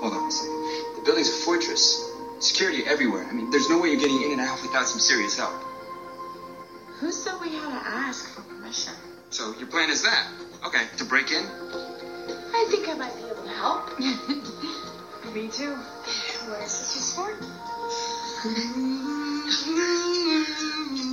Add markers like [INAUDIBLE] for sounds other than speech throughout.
Hold on a second. The building's a fortress. Security everywhere. I mean, there's no way you're getting in and out without some serious help. Who said we had to ask for permission? So your plan is that? Okay, to break in? I think I might be able to help. [LAUGHS] Me too. What is this for? [LAUGHS]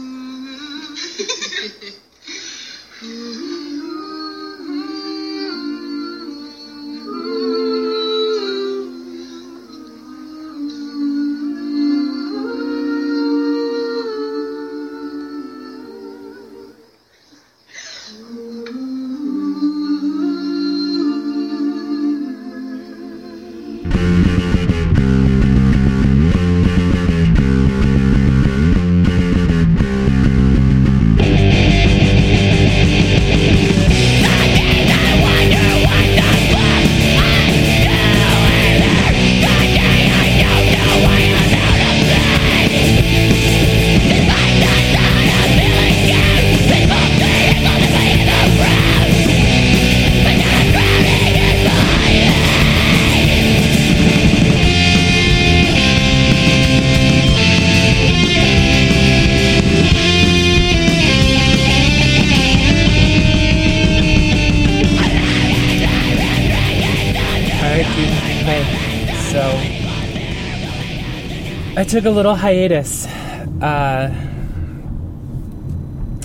took a little hiatus. Uh,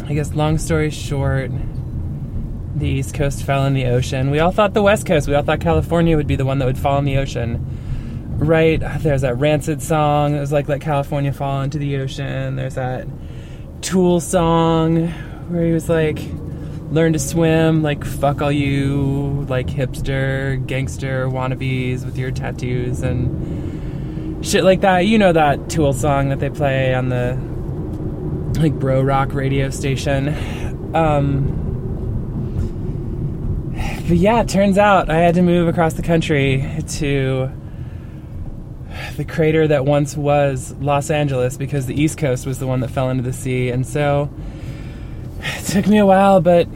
I guess, long story short, the East Coast fell in the ocean. We all thought the West Coast, we all thought California would be the one that would fall in the ocean. Right? There's that Rancid song It was like, Let California Fall into the Ocean. There's that Tool song where he was like, learn to swim, like fuck all you like hipster, gangster wannabes with your tattoos and shit like that. You know that Tool song that they play on the like bro rock radio station. Um but yeah, it turns out I had to move across the country to the crater that once was Los Angeles because the East Coast was the one that fell into the sea. And so it took me a while, but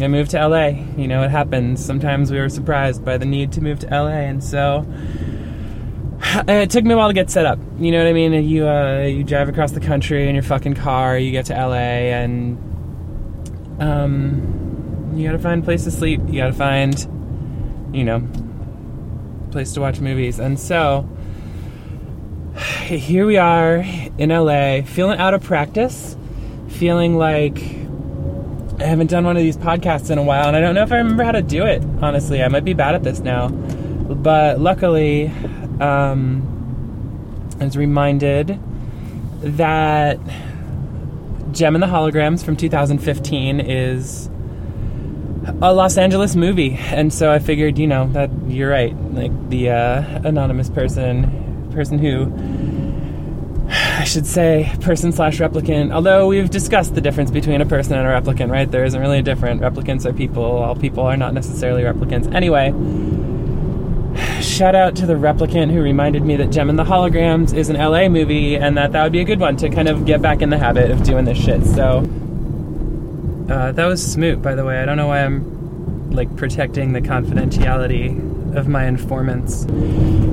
I moved to LA. You know, it happens. Sometimes we were surprised by the need to move to LA, and so it took me a while to get set up. You know what I mean? You uh, you drive across the country in your fucking car, you get to LA, and um, you gotta find a place to sleep. You gotta find, you know, place to watch movies, and so [SIGHS] here we are in LA, feeling out of practice, feeling like I haven't done one of these podcasts in a while, and I don't know if I remember how to do it. Honestly, I might be bad at this now, but luckily, um, I was reminded that Jem and the Holograms from 2015 is a Los Angeles movie, and so I figured, you know, that you're right. Like the uh, anonymous person, person who I should say person slash replicant. Although we've discussed the difference between a person and a replicant, right? There isn't really a difference. Replicants are people. All people are not necessarily replicants. Anyway, shout out to the replicant who reminded me that Jem and the Holograms is an LA movie and that that would be a good one to kind of get back in the habit of doing this shit. So uh, that was Smoot, by the way. I don't know why I'm like protecting the confidentiality of my informants.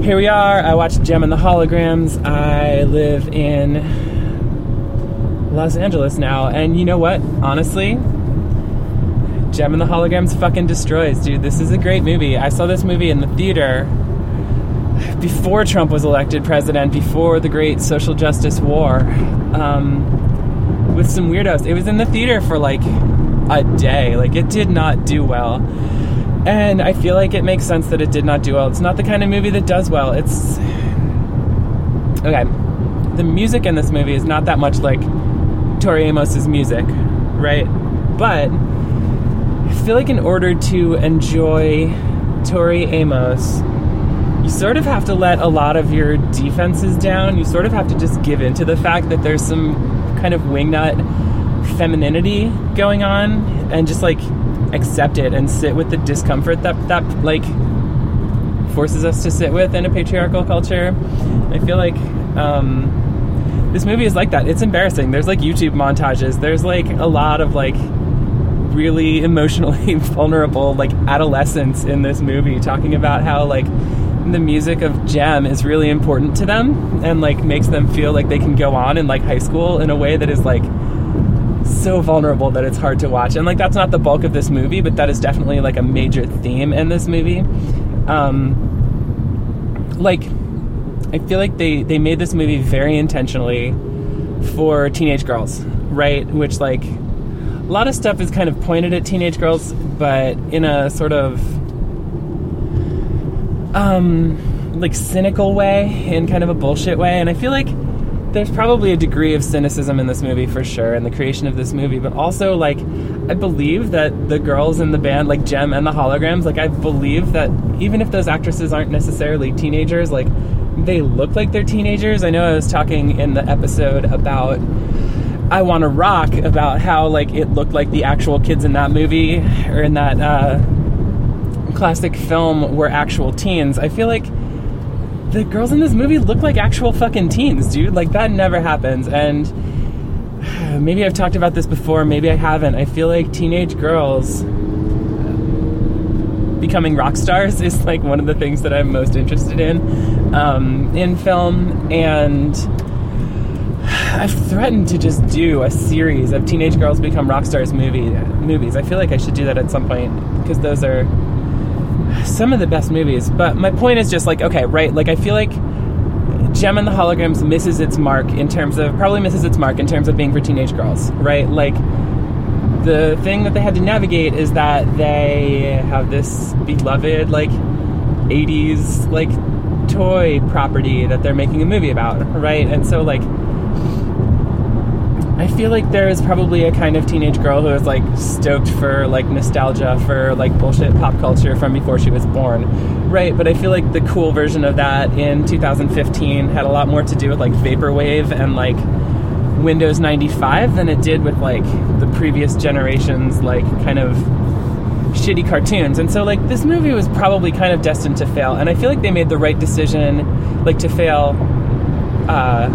Here we are. I watched Jem and the Holograms. I live in Los Angeles now, and you know what? Honestly, Jem and the Holograms fucking destroys, dude. This is a great movie. I saw this movie in the theater before Trump was elected president, before the great social justice war, um, with some weirdos. It was in the theater for like a day. Like, it did not do well. And I feel like it makes sense that it did not do well. It's not the kind of movie that does well. It's. Okay. The music in this movie is not that much like Tori Amos's music, right? But I feel like in order to enjoy Tori Amos, you sort of have to let a lot of your defenses down. You sort of have to just give in to the fact that there's some kind of wingnut femininity going on and just like accept it and sit with the discomfort that that like forces us to sit with in a patriarchal culture. I feel like um, this movie is like that. It's embarrassing. There's like YouTube montages. There's like a lot of like really emotionally [LAUGHS] vulnerable like adolescents in this movie talking about how like the music of Jem is really important to them and like makes them feel like they can go on in like high school in a way that is like so vulnerable that it's hard to watch. And like that's not the bulk of this movie, but that is definitely like a major theme in this movie. Um like I feel like they they made this movie very intentionally for teenage girls, right? Which like a lot of stuff is kind of pointed at teenage girls, but in a sort of um, like cynical way, in kind of a bullshit way. And I feel like there's probably a degree of cynicism in this movie for sure, in the creation of this movie. But also, like, I believe that the girls in the band, like Jem and the Holograms, like I believe that even if those actresses aren't necessarily teenagers, like they look like they're teenagers. I know I was talking in the episode about I Want to Rock about how like it looked like the actual kids in that movie or in that uh, classic film were actual teens. I feel like the girls in this movie look like actual fucking teens, dude. Like that never happens. And [SIGHS] maybe I've talked about this before, maybe I haven't. I feel like teenage girls becoming rock stars [LAUGHS] is like one of the things that I'm most interested in um, in film. And [SIGHS] I've threatened to just do a series of teenage girls become rock stars movie movies. I feel like I should do that at some point because those are some of the best movies. But my point is just like okay, right? Like I feel like Jem and the Holograms misses its mark in terms of probably misses its mark in terms of being for teenage girls, right? Like the thing that they had to navigate is that they have this beloved like 80s like toy property that they're making a movie about, right? And so like I feel like there is probably a kind of teenage girl who is like stoked for like nostalgia for like bullshit pop culture from before she was born, right? But I feel like the cool version of that in 2015 had a lot more to do with like vaporwave and like Windows 95 than it did with like the previous generations like kind of shitty cartoons. And so like this movie was probably kind of destined to fail. And I feel like they made the right decision like to fail uh,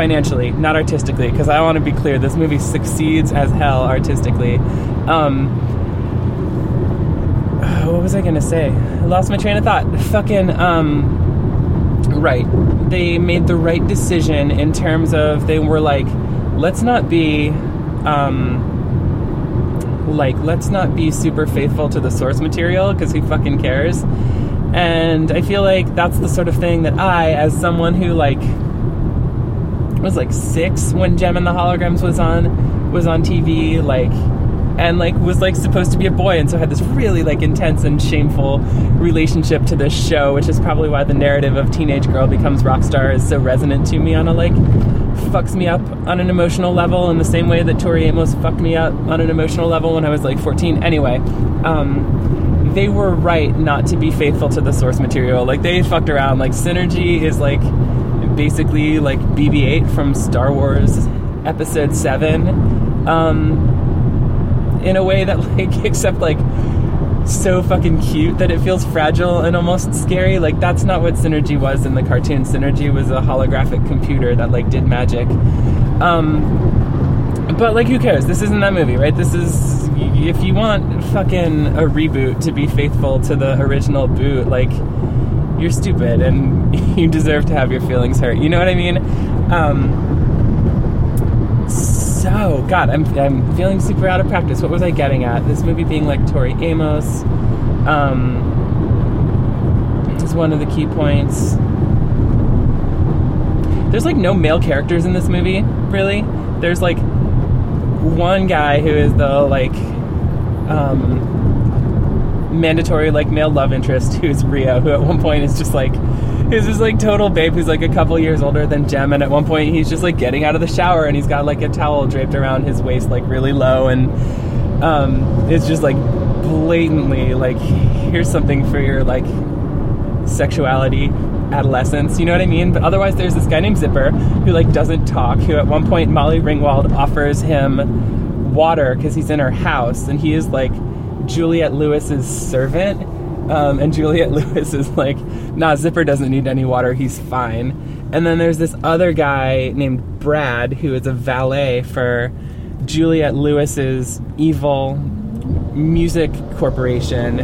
financially, not artistically, because I want to be clear, this movie succeeds as hell artistically. Um, [SIGHS] what was I gonna say? I lost my train of thought. Fucking um, right. They made the right decision in terms of they were like, let's not be um, like let's not be super faithful to the source material because who fucking cares? And I feel like that's the sort of thing that I, as someone who like was like six when Jem and the Holograms was on was on TV, like and like was like supposed to be a boy and so had this really like intense and shameful relationship to this show which is probably why the narrative of teenage girl becomes rock star is so resonant to me on a like fucks me up on an emotional level in the same way that Tori Amos fucked me up on an emotional level when I was like 14 anyway um, they were right not to be faithful to the source material. Like they fucked around. Like synergy is like basically like BB-8 from Star Wars Episode Seven, um, in a way that [LAUGHS] like except like so fucking cute that it feels fragile and almost scary. Like that's not what Synergy was in the cartoon. Synergy was a holographic computer that like did magic. Um, but like who cares? This isn't that movie, right? This is if you want fucking a reboot to be faithful to the original boot, like you're stupid and [LAUGHS] you deserve to have your feelings hurt. You know what I mean? Um, so, God, I'm, I'm feeling super out of practice. What was I getting at? This movie being like Tori Amos um, is one of the key points. There's like no male characters in this movie, really. There's like one guy who is the like um, mandatory like male love interest [LAUGHS] who's Rio, who at one point is just like is this like total babe who's like a couple years older than Jem, and at one point he's just like getting out of the shower and he's got like a towel draped around his waist like really low, and um, it's just like blatantly like here's something for your like sexuality adolescence, you know what I mean? But otherwise, there's this guy named Zipper who like doesn't talk. Who at one point Molly Ringwald offers him water because he's in her house, and he is like Juliette Lewis's servant. Um, and Juliette [LAUGHS] Lewis is like, nah, Zipper doesn't need any water, he's fine. And then there's this other guy named Brad who is a valet for Juliette Lewis's evil music corporation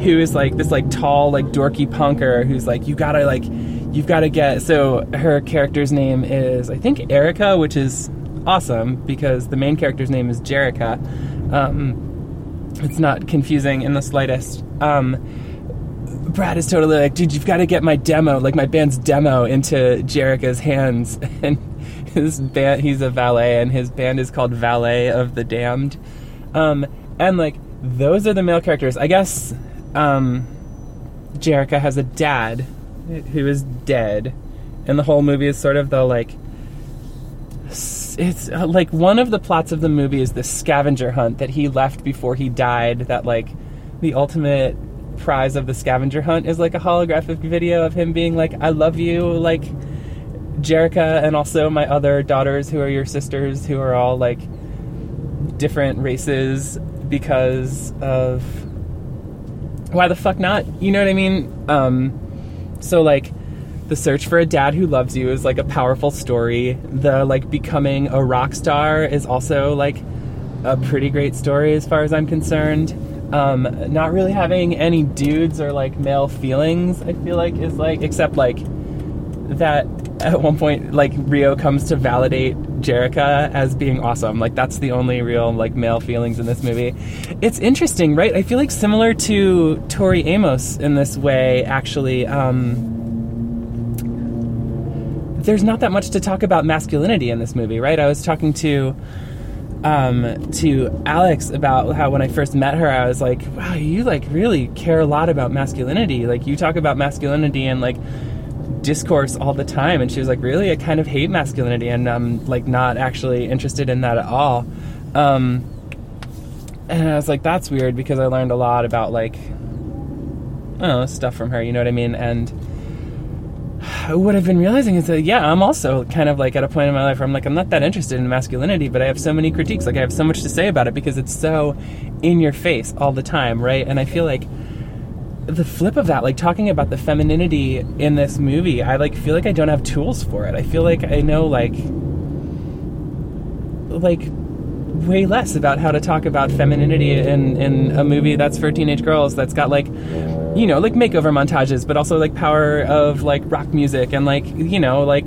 who is like this like tall like dorky punker who's like you gotta like you've got to get so her character's name is i think erica which is awesome because the main character's name is jerrica um, it's not confusing in the slightest. Um, brad is totally like dude you've got to get my demo like my band's demo into jerrica's hands. [LAUGHS] And his band he's a valet and his band is called valet of the damned. Um, and like those are the male characters. I guess um, jerica has a dad who is dead. And the whole movie is sort of the like it's uh, like one of the plots of the movie is the scavenger hunt that he left before he died that like the ultimate prize of the scavenger hunt is like a holographic video of him being like i love you like jerrica and also my other daughters who are your sisters who are all like different races because of why the fuck not? You know what i mean? Um so like the search for a dad who loves you is like a powerful story. The like becoming a rock star is also like a pretty great story as far as I'm concerned. Um, not really having any dudes or like male feelings, I feel like is like except like that at one point like Rio comes to validate Jerrica as being awesome. Like that's the only real like male feelings in this movie. It's interesting, right? I feel like similar to Tori Amos in this way actually um there's not that much to talk about masculinity in this movie, right? I was talking to um, to Alex about how when I first met her, I was like, "Wow, you like really care a lot about masculinity. Like you talk about masculinity and like discourse all the time." And she was like, "Really? I kind of hate masculinity, and I'm like not actually interested in that at all." Um, and I was like, "That's weird," because I learned a lot about like, know, stuff from her. You know what I mean? And what I've been realizing is that yeah, I'm also kind of like at a point in my life where I'm like I'm not that interested in masculinity, but I have so many critiques. Like I have so much to say about it because it's so in your face all the time, right? And I feel like the flip of that, like talking about the femininity in this movie, I like feel like I don't have tools for it. I feel like I know like like way less about how to talk about femininity in in a movie that's for teenage girls that's got like you know, like makeover montages, but also like power of like rock music and like, you know, like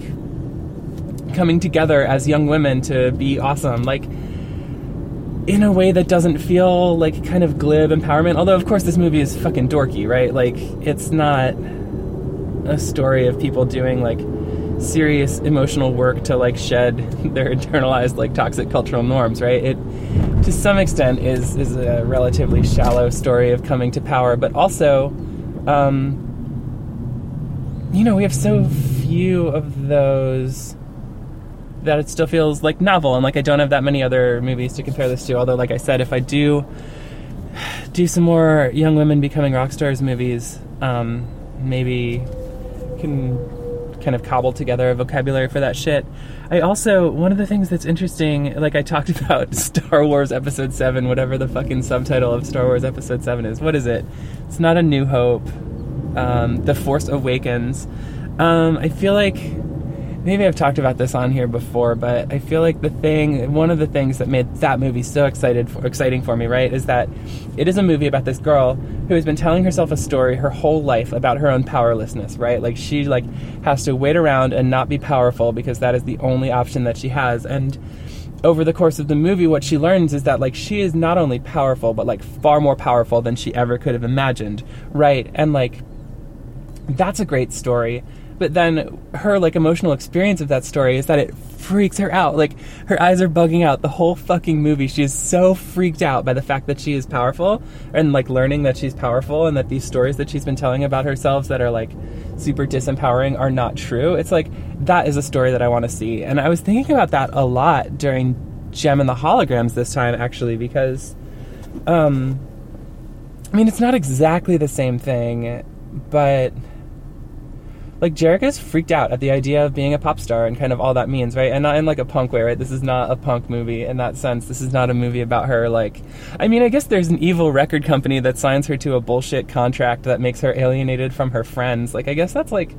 coming together as young women to be awesome. Like in a way that doesn't feel like kind of glib empowerment. Although of course this movie is fucking dorky, right? Like it's not a story of people doing like serious emotional work to like shed [LAUGHS] their internalized like toxic cultural norms, right? It to some extent is is a relatively shallow story of coming to power, but also, um, you know, we have so few of those that it still feels like novel, and like I don't have that many other movies to compare this to. Although, like I said, if I do [SIGHS] do some more young women becoming rock stars movies, um, maybe can kind of cobble together a vocabulary for that shit. I also one of the things that's interesting, like I talked [LAUGHS] about Star Wars Episode Seven, whatever the fucking subtitle of Star Wars Episode Seven is. What is it? It's not a New Hope. Um, the Force Awakens. Um, I feel like maybe I've talked about this on here before, but I feel like the thing, one of the things that made that movie so excited, for, exciting for me, right, is that it is a movie about this girl who has been telling herself a story her whole life about her own powerlessness, right? Like she like has to wait around and not be powerful because that is the only option that she has, and over the course of the movie what she learns is that like she is not only powerful but like far more powerful than she ever could have imagined right? And like that's a great story but then her like emotional experience of that story is that it freaks her out. Like her eyes are bugging out the whole fucking movie. She is so freaked out by the fact that she is powerful and like learning that she's powerful and that these stories that she's been telling about herself that are like super disempowering are not true. It's like that is a story that I want to see. And I was thinking about that a lot during Jem and the Holograms this time actually because um I mean it's not exactly the same thing, but like Jerrica's freaked out at the idea of being a pop star and kind of all that means, right? And not in like a punk way, right? This is not a punk movie in that sense. This is not a movie about her like I mean, I guess there's an evil record company that signs her to a bullshit contract that makes her alienated from her friends. Like I guess that's like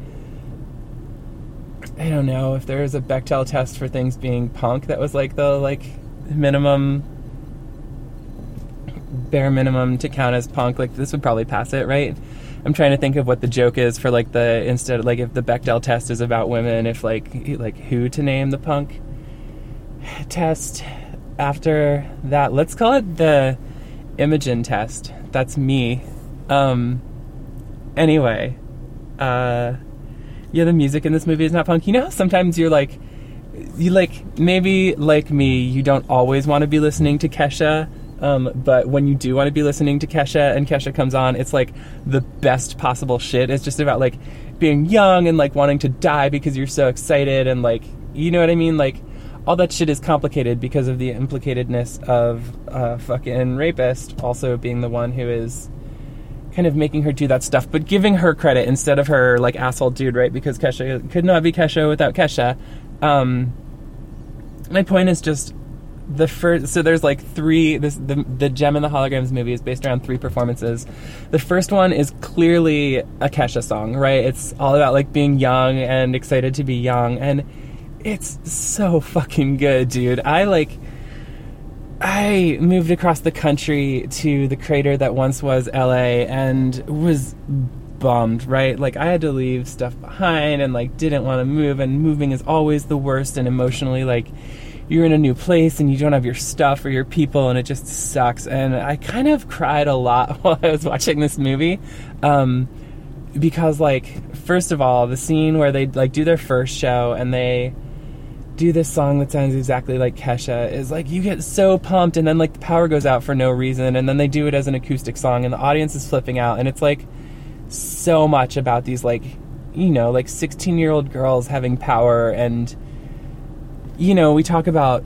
I don't know if there was a Bechdel test for things being punk that was like the like minimum bare minimum to count as punk. Like this would probably pass it, right? I'm trying to think of what the joke is for like the instead like if the Bechdel test is about women, if like like who to name the punk test after that. Let's call it the Imogen test. That's me. Um anyway, uh yeah, the music in this movie is not punk. You know, sometimes you're like you like maybe like me, you don't always want to be listening to Kesha um, but when you do want to be listening to Kesha and Kesha comes on, it's like the best possible shit. It's just about like being young and like wanting to die because you're so excited and like, you know what I mean? Like, all that shit is complicated because of the implicatedness of a fucking rapist also being the one who is kind of making her do that stuff, but giving her credit instead of her like asshole dude, right? Because Kesha could not be Kesha without Kesha. Um, my point is just the first so there's like three this the the jem and the holograms movie is based around three performances. The first one is clearly a kesha song right? It's all about like being young and excited to be young and it's so fucking good dude. I like i moved across the country to the crater that once was la and was bummed right? Like i had to leave stuff behind and like didn't want to move and moving is always the worst and emotionally like you're in a new place and you don't have your stuff or your people and it just sucks. And I kind of cried a lot [LAUGHS] while I was watching this movie. Um, because like first of all, the scene where they like do their first show and they do this song that sounds exactly like Kesha is like you get so pumped and then like the power goes out for no reason and then they do it as an acoustic song and the audience is flipping out and it's like so much about these like you know like 16 year old girls having power and you know, we talk about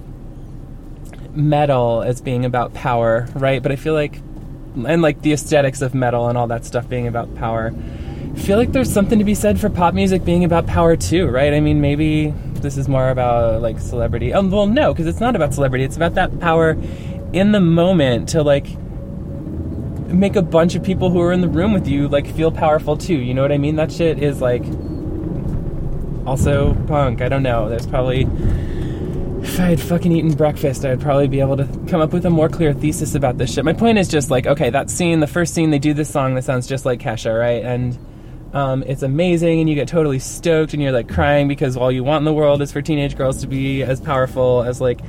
metal as being about power, right? But I feel like, and like the aesthetics of metal and all that stuff being about power. I feel like there's something to be said for pop music being about power too, right? I mean, maybe this is more about like celebrity. Um, well, no, because it's not about celebrity. It's about that power in the moment to like make a bunch of people who are in the room with you like feel powerful too. You know what I mean? That shit is like also punk. I don't know. There's probably if I had fucking eaten breakfast, I'd probably be able to come up with a more clear thesis about this shit. My point is just like, okay, that scene, the first scene, they do this song that sounds just like Kesha, right? And um, it's amazing, and you get totally stoked, and you're like crying because all you want in the world is for teenage girls to be as powerful as like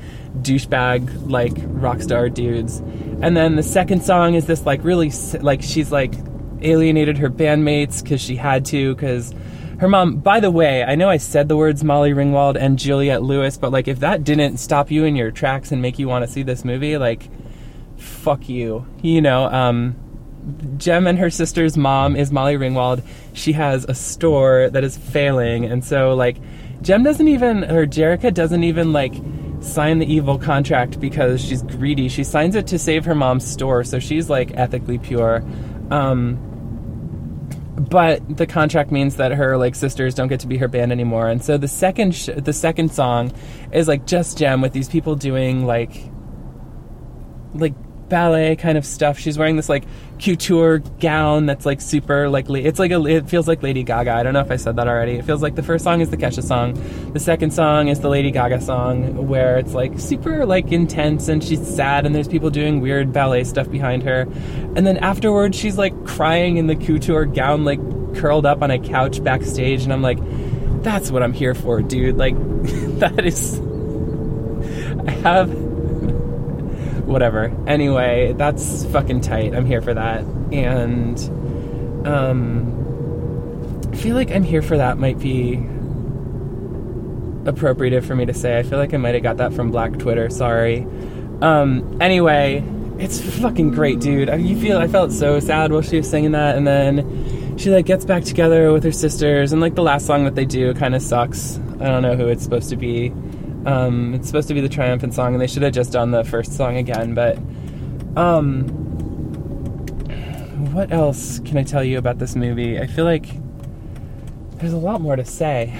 douchebag, like rock star dudes. And then the second song is this like really, like, she's like alienated her bandmates because she had to, because her mom, by the way, I know I said the words Molly Ringwald and Juliette Lewis, but like if that didn't stop you in your tracks and make you want to see this movie, like fuck you. You know, um Jem and her sister's mom is Molly Ringwald. She has a store that is failing, and so like Jem doesn't even or Jerrica doesn't even like sign the evil contract because she's greedy. She signs it to save her mom's store, so she's like ethically pure. Um, but the contract means that her like sisters don't get to be her band anymore. And so the second sh- the second song is like just Jem with these people doing like like ballet kind of stuff. She's wearing this like couture gown that's like super like it's like a it feels like lady gaga. I don't know if i said that already. It feels like the first song is the kesha song. The second song is the lady gaga song where it's like super like intense and she's sad and there's people doing weird ballet stuff behind her. And then afterwards she's like crying in the couture gown like curled up on a couch backstage. And i'm like that's what i'm here for dude. Like [LAUGHS] that is i have whatever. Anyway, that's fucking tight. I'm here for that. And um I feel like I'm here for that might be appropriative for me to say. I feel like I might have got that from Black Twitter. Sorry. Um anyway, it's fucking great, dude. You feel I felt so sad while she was singing that and then she like gets back together with her sisters and like the last song that they do kind of sucks. I don't know who it's supposed to be. Um, it's supposed to be the triumphant song, and they should have just done the first song again. But um, what else can I tell you about this movie? I feel like there's a lot more to say.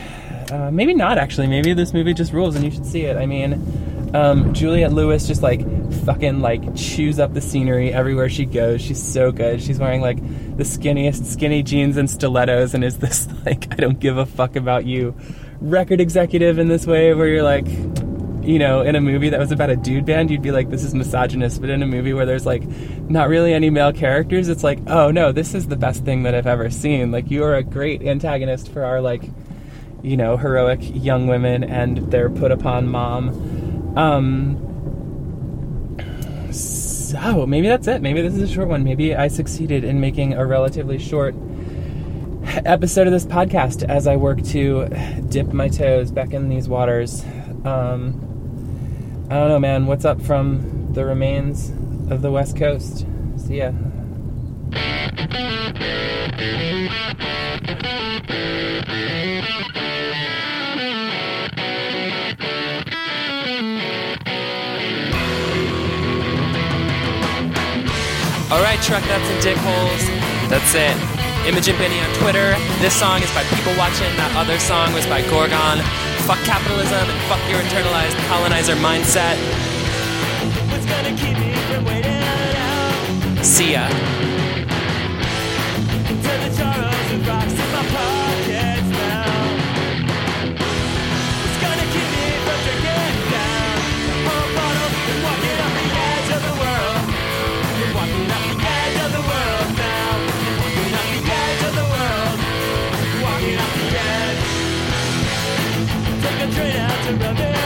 Uh, maybe not actually. Maybe this movie just rules, and you should see it. I mean, um, Juliette Lewis just like fucking like chews up the scenery everywhere she goes. She's so good. She's wearing like the skinniest skinny jeans and stilettos, and is this [LAUGHS] like I don't give a fuck about you record executive in this way where you're like, you know, in a movie that was about a dude band, you'd be like, this is misogynist. But in a movie where there's like not really any male characters, it's like, oh no, this is the best thing that I've ever seen. Like, you are a great antagonist for our like, you know, heroic young women and their put upon mom. Um, so maybe that's it. Maybe this is a short one. Maybe I succeeded in making a relatively short episode of this podcast as I work to dip my toes back in these waters. Um, I don't know, man. What's up from the remains of the West Coast? See ya. All right, truck nuts and dick holes. That's it. Imogen Binnie on Twitter. This song is by People Watching. That other song was by Gorgon. Fuck capitalism and fuck your internalized colonizer mindset. See ya. Straight out to rubbish